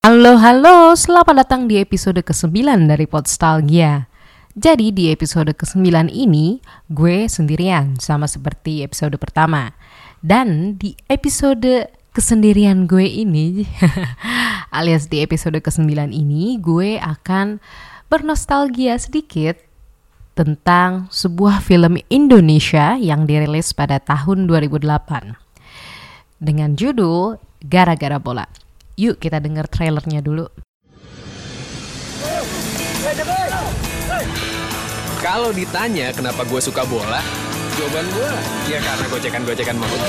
Halo, halo, selamat datang di episode ke-9 dari Podstalgia. Jadi di episode ke-9 ini, gue sendirian, sama seperti episode pertama. Dan di episode kesendirian gue ini, alias di episode ke-9 ini, gue akan bernostalgia sedikit tentang sebuah film Indonesia yang dirilis pada tahun 2008 dengan judul Gara-gara Bola. Yuk kita denger trailernya dulu. Kalau ditanya kenapa gue suka bola, jawaban gue ya karena gocekan-gocekan maut.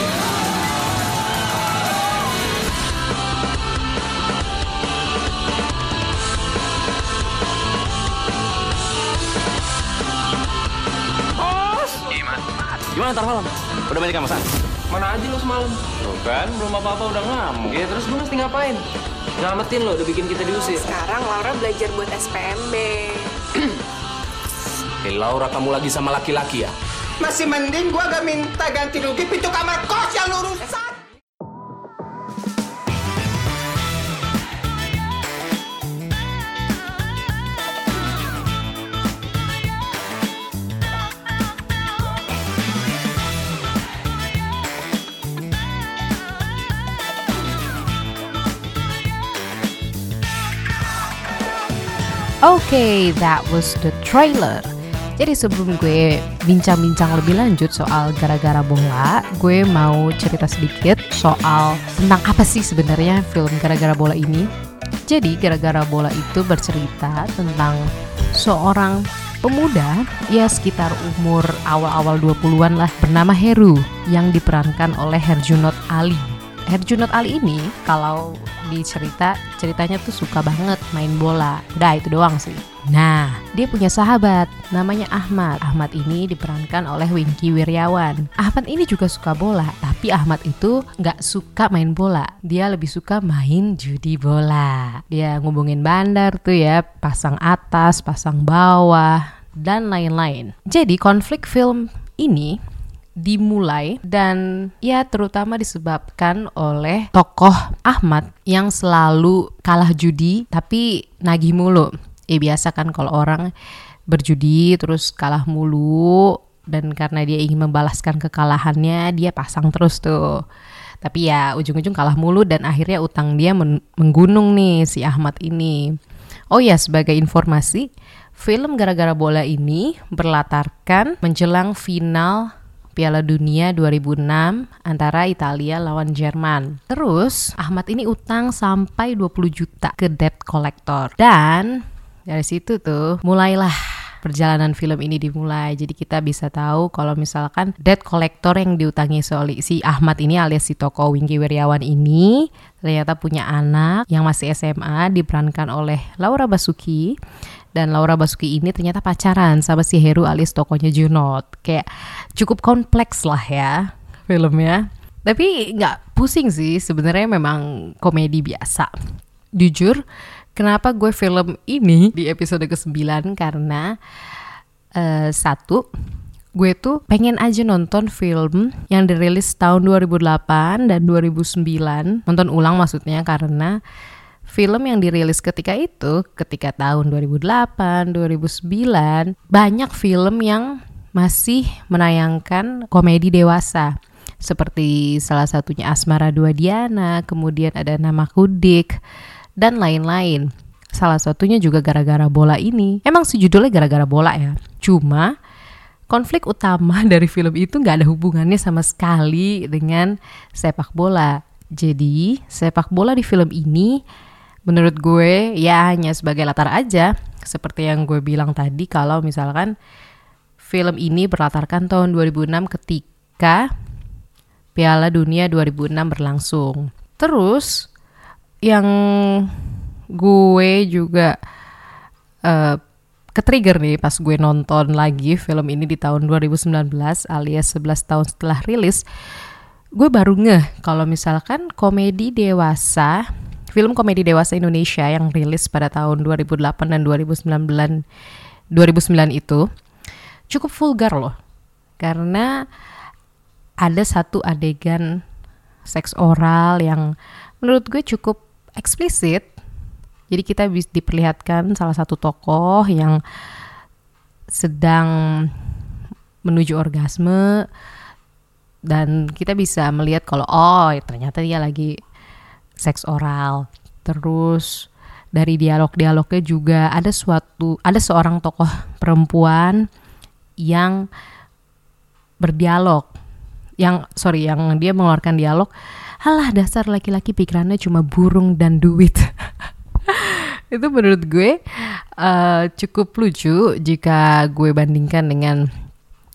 Gimana ntar malam? Udah banyak yang pesan? Mana aja lo semalam? Tuh kan, belum apa-apa udah ngamuk. Ya terus gue mesti ngapain? Ngamatin lo, udah bikin kita diusir. Sekarang Laura belajar buat SPMB. Eh Laura, kamu lagi sama laki-laki ya? Masih mending gua gak minta ganti rugi pintu kamar kos yang lu rusak. Oke, that was the trailer. Jadi sebelum gue bincang-bincang lebih lanjut soal gara-gara bola, gue mau cerita sedikit soal tentang apa sih sebenarnya film gara-gara bola ini. Jadi gara-gara bola itu bercerita tentang seorang pemuda ya sekitar umur awal-awal 20-an lah bernama Heru yang diperankan oleh Herjunot Ali. Herjunot Ali ini kalau di cerita ceritanya tuh suka banget main bola. Udah itu doang sih. Nah, dia punya sahabat namanya Ahmad. Ahmad ini diperankan oleh Wingky Wiryawan. Ahmad ini juga suka bola, tapi Ahmad itu nggak suka main bola. Dia lebih suka main judi bola. Dia ngubungin bandar tuh ya, pasang atas, pasang bawah, dan lain-lain. Jadi konflik film ini dimulai dan ya terutama disebabkan oleh tokoh Ahmad yang selalu kalah judi tapi nagih mulu. Ya biasa kan kalau orang berjudi terus kalah mulu dan karena dia ingin membalaskan kekalahannya dia pasang terus tuh. Tapi ya ujung-ujung kalah mulu dan akhirnya utang dia men- menggunung nih si Ahmad ini. Oh ya sebagai informasi, film gara-gara bola ini berlatarkan menjelang final Piala Dunia 2006 antara Italia lawan Jerman. Terus Ahmad ini utang sampai 20 juta ke debt collector. Dan dari situ tuh mulailah perjalanan film ini dimulai. Jadi kita bisa tahu kalau misalkan debt collector yang diutangi soli si Ahmad ini alias si toko Wingky Wiryawan ini ternyata punya anak yang masih SMA diperankan oleh Laura Basuki dan Laura Basuki ini ternyata pacaran sama si Heru alias tokonya Junot. Kayak cukup kompleks lah ya filmnya. Tapi nggak pusing sih, sebenarnya memang komedi biasa. Jujur, kenapa gue film ini di episode ke-9 karena eh, satu gue tuh pengen aja nonton film yang dirilis tahun 2008 dan 2009 nonton ulang maksudnya karena film yang dirilis ketika itu ketika tahun 2008 2009 banyak film yang masih menayangkan komedi dewasa. Seperti salah satunya Asmara Dua Diana kemudian ada Nama Kudik dan lain-lain. Salah satunya juga gara-gara bola ini. Emang sejudulnya gara-gara bola ya? Cuma konflik utama dari film itu nggak ada hubungannya sama sekali dengan sepak bola. Jadi sepak bola di film ini menurut gue ya hanya sebagai latar aja. Seperti yang gue bilang tadi kalau misalkan film ini berlatarkan tahun 2006 ketika Piala Dunia 2006 berlangsung. Terus yang gue juga eh, ketrigger nih pas gue nonton lagi film ini di tahun 2019 alias 11 tahun setelah rilis gue baru ngeh kalau misalkan komedi dewasa film komedi dewasa Indonesia yang rilis pada tahun 2008 dan 2009 2009 itu cukup vulgar loh. Karena ada satu adegan seks oral yang menurut gue cukup eksplisit. Jadi kita bisa diperlihatkan salah satu tokoh yang sedang menuju orgasme dan kita bisa melihat kalau oh ternyata dia lagi seks oral. Terus dari dialog-dialognya juga ada suatu ada seorang tokoh perempuan yang berdialog yang sorry yang dia mengeluarkan dialog halah dasar laki-laki pikirannya cuma burung dan duit itu menurut gue uh, cukup lucu jika gue bandingkan dengan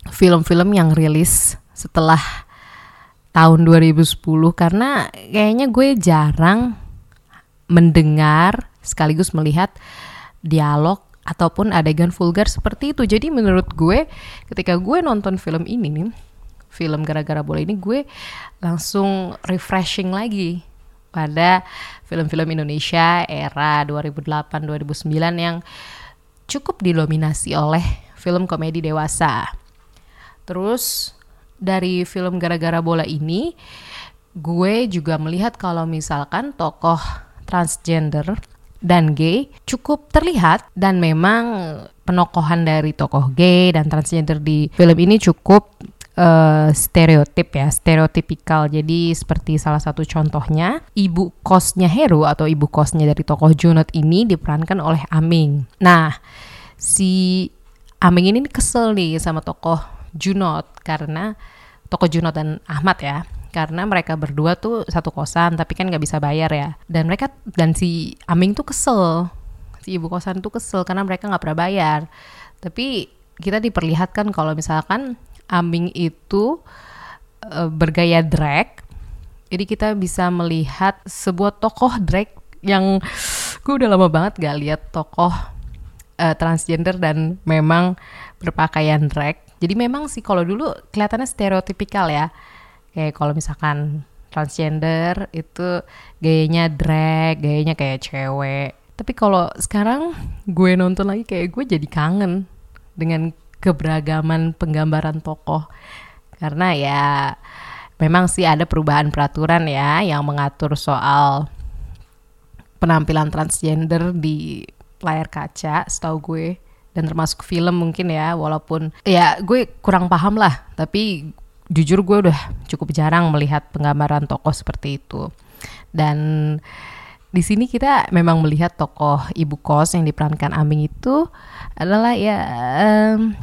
film-film yang rilis setelah tahun 2010 karena kayaknya gue jarang mendengar sekaligus melihat dialog ataupun adegan vulgar seperti itu. Jadi menurut gue ketika gue nonton film ini nih, film gara-gara bola ini gue langsung refreshing lagi pada film-film Indonesia era 2008-2009 yang cukup didominasi oleh film komedi dewasa. Terus dari film gara-gara bola ini gue juga melihat kalau misalkan tokoh transgender dan gay cukup terlihat dan memang penokohan dari tokoh gay dan transgender di film ini cukup uh, stereotip ya, stereotipikal. Jadi seperti salah satu contohnya, ibu kosnya Heru atau ibu kosnya dari tokoh Junot ini diperankan oleh Aming. Nah, si Aming ini kesel nih sama tokoh Junot karena tokoh Junot dan Ahmad ya karena mereka berdua tuh satu kosan tapi kan nggak bisa bayar ya dan mereka dan si Aming tuh kesel si ibu kosan tuh kesel karena mereka nggak pernah bayar tapi kita diperlihatkan kalau misalkan Aming itu uh, bergaya drag. Jadi kita bisa melihat sebuah tokoh drag yang gue udah lama banget gak lihat tokoh uh, transgender dan memang berpakaian drag. Jadi memang sih kalau dulu kelihatannya stereotipikal ya. Kayak kalau misalkan transgender itu gayanya drag, gayanya kayak cewek. Tapi kalau sekarang gue nonton lagi kayak gue jadi kangen dengan keberagaman penggambaran tokoh karena ya memang sih ada perubahan peraturan ya yang mengatur soal penampilan transgender di layar kaca setahu gue dan termasuk film mungkin ya walaupun ya gue kurang paham lah tapi jujur gue udah cukup jarang melihat penggambaran tokoh seperti itu dan di sini kita memang melihat tokoh ibu kos yang diperankan Aming itu adalah ya um,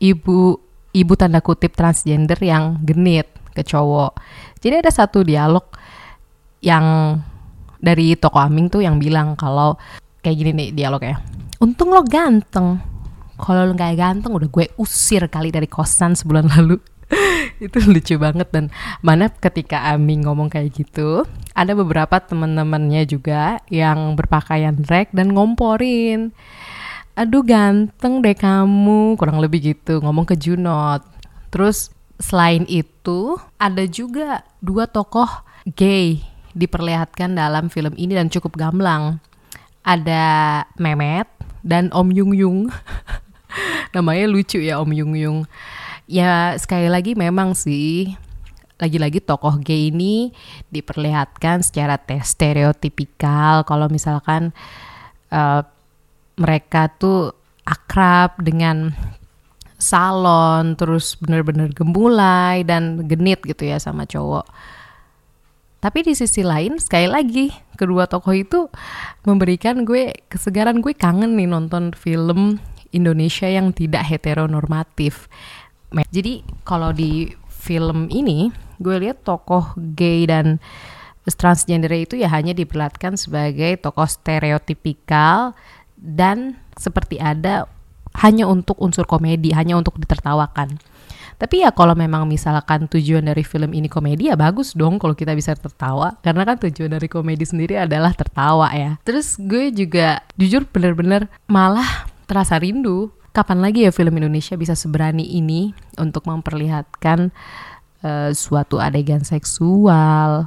ibu ibu tanda kutip transgender yang genit ke cowok. Jadi ada satu dialog yang dari toko Aming tuh yang bilang kalau kayak gini nih dialognya. Untung lo ganteng. Kalau lo nggak ganteng udah gue usir kali dari kosan sebulan lalu. itu lucu banget dan mana ketika Aming ngomong kayak gitu ada beberapa teman-temannya juga yang berpakaian drag dan ngomporin aduh ganteng deh kamu kurang lebih gitu ngomong ke Junot terus selain itu ada juga dua tokoh gay diperlihatkan dalam film ini dan cukup gamblang ada Memet dan Om Yung Yung. Namanya lucu ya Om Yung Yung. Ya sekali lagi memang sih lagi-lagi tokoh gay ini diperlihatkan secara stereotipikal. Kalau misalkan uh, mereka tuh akrab dengan salon terus bener-bener gemulai dan genit gitu ya sama cowok tapi di sisi lain sekali lagi kedua tokoh itu memberikan gue kesegaran gue kangen nih nonton film Indonesia yang tidak heteronormatif jadi kalau di film ini gue lihat tokoh gay dan transgender itu ya hanya diperlihatkan sebagai tokoh stereotipikal dan seperti ada hanya untuk unsur komedi, hanya untuk ditertawakan. Tapi ya kalau memang misalkan tujuan dari film ini komedi ya bagus dong kalau kita bisa tertawa karena kan tujuan dari komedi sendiri adalah tertawa ya. Terus gue juga jujur bener-bener malah terasa rindu kapan lagi ya film Indonesia bisa seberani ini untuk memperlihatkan uh, suatu adegan seksual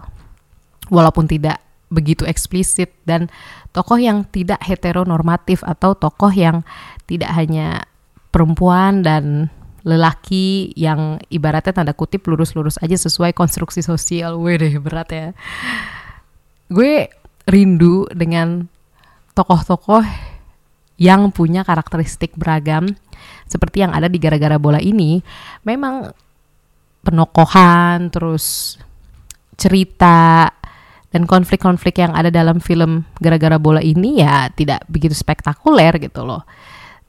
walaupun tidak begitu eksplisit dan tokoh yang tidak heteronormatif atau tokoh yang tidak hanya perempuan dan lelaki yang ibaratnya tanda kutip lurus-lurus aja sesuai konstruksi sosial. Wih deh berat ya. Gue rindu dengan tokoh-tokoh yang punya karakteristik beragam seperti yang ada di gara-gara bola ini memang penokohan terus cerita dan konflik-konflik yang ada dalam film gara-gara bola ini ya tidak begitu spektakuler gitu loh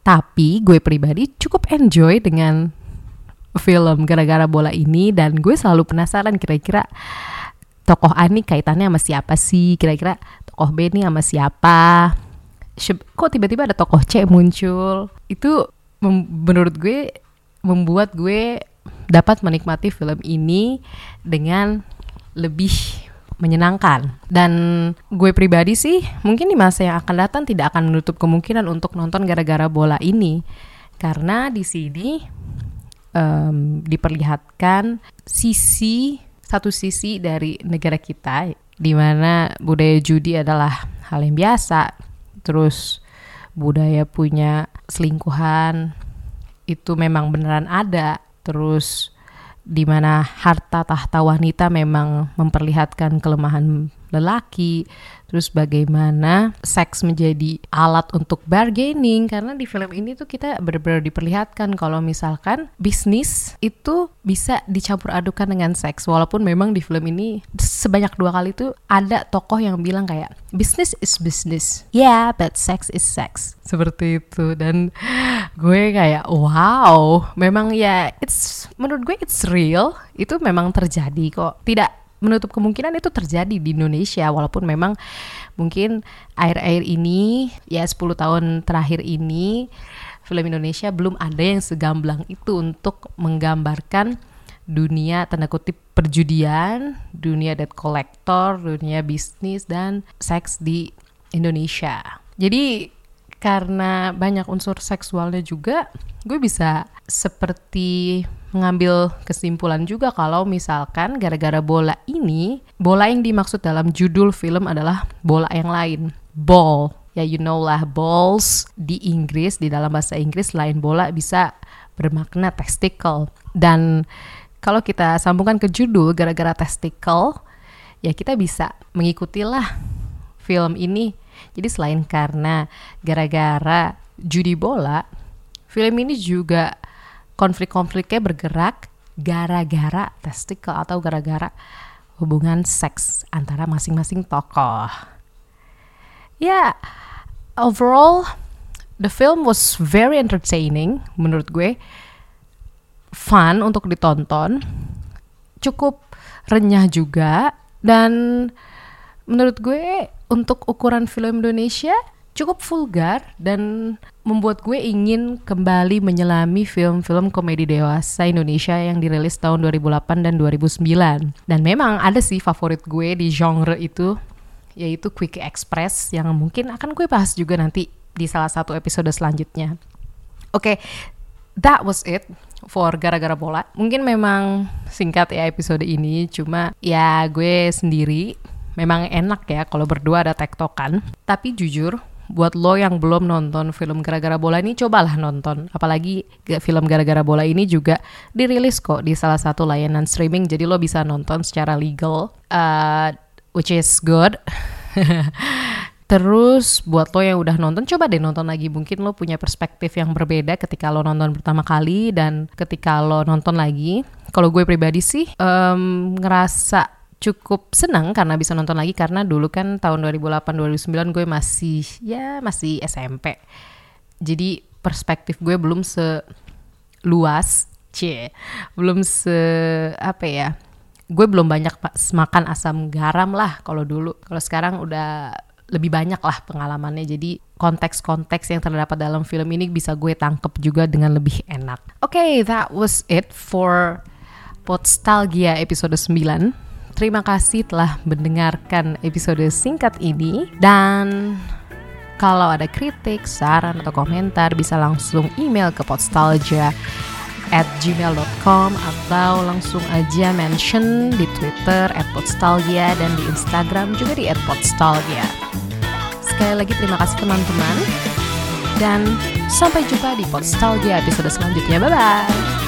tapi gue pribadi cukup enjoy dengan film gara-gara bola ini dan gue selalu penasaran kira-kira tokoh A nih kaitannya sama siapa sih? Kira-kira tokoh B nih sama siapa? Kok tiba-tiba ada tokoh C muncul? Itu menurut gue membuat gue dapat menikmati film ini dengan lebih menyenangkan. Dan gue pribadi sih mungkin di masa yang akan datang tidak akan menutup kemungkinan untuk nonton gara-gara bola ini. Karena di sini em, diperlihatkan sisi satu sisi dari negara kita di mana budaya judi adalah hal yang biasa. Terus budaya punya selingkuhan itu memang beneran ada. Terus di mana harta tahta wanita memang memperlihatkan kelemahan lelaki terus bagaimana seks menjadi alat untuk bargaining. Karena di film ini tuh kita benar-benar diperlihatkan kalau misalkan bisnis itu bisa dicampur adukan dengan seks. Walaupun memang di film ini sebanyak dua kali tuh ada tokoh yang bilang kayak business is business. Yeah but sex is sex. Seperti itu. Dan gue kayak wow memang ya it's menurut gue it's real itu memang terjadi kok tidak menutup kemungkinan itu terjadi di Indonesia walaupun memang mungkin air-air ini ya 10 tahun terakhir ini film Indonesia belum ada yang segamblang itu untuk menggambarkan dunia tanda kutip perjudian, dunia debt collector, dunia bisnis dan seks di Indonesia. Jadi karena banyak unsur seksualnya juga, gue bisa seperti mengambil kesimpulan juga kalau misalkan gara-gara bola ini, bola yang dimaksud dalam judul film adalah bola yang lain, ball. Ya you know lah, balls di Inggris, di dalam bahasa Inggris lain bola bisa bermakna testicle. Dan kalau kita sambungkan ke judul gara-gara testicle, ya kita bisa mengikutilah film ini. Jadi selain karena gara-gara judi bola, film ini juga konflik-konfliknya bergerak gara-gara testikel atau gara-gara hubungan seks antara masing-masing tokoh. Ya, overall the film was very entertaining menurut gue. Fun untuk ditonton. Cukup renyah juga dan menurut gue untuk ukuran film Indonesia cukup vulgar dan membuat gue ingin kembali menyelami film-film komedi dewasa Indonesia yang dirilis tahun 2008 dan 2009. Dan memang ada sih favorit gue di genre itu yaitu Quick Express yang mungkin akan gue bahas juga nanti di salah satu episode selanjutnya. Oke, that was it for gara-gara bola. Mungkin memang singkat ya episode ini, cuma ya gue sendiri memang enak ya kalau berdua ada tektokan. Tapi jujur, buat lo yang belum nonton film gara-gara bola ini cobalah nonton apalagi film gara-gara bola ini juga dirilis kok di salah satu layanan streaming jadi lo bisa nonton secara legal uh, which is good Terus buat lo yang udah nonton coba deh nonton lagi mungkin lo punya perspektif yang berbeda ketika lo nonton pertama kali dan ketika lo nonton lagi. Kalau gue pribadi sih em, ngerasa cukup senang karena bisa nonton lagi karena dulu kan tahun 2008 2009 gue masih ya masih SMP. Jadi perspektif gue belum seluas, c, belum se apa ya? Gue belum banyak makan asam garam lah kalau dulu. Kalau sekarang udah lebih banyak lah pengalamannya. Jadi konteks-konteks yang terdapat dalam film ini bisa gue tangkep juga dengan lebih enak. Oke, that was it for Podstalgia episode 9. Terima kasih telah mendengarkan episode singkat ini dan kalau ada kritik, saran, atau komentar bisa langsung email ke podstalgia at gmail.com atau langsung aja mention di Twitter at podstalgia dan di Instagram juga di at podstalgia. Sekali lagi terima kasih teman-teman dan sampai jumpa di Podstalgia episode selanjutnya. Bye-bye!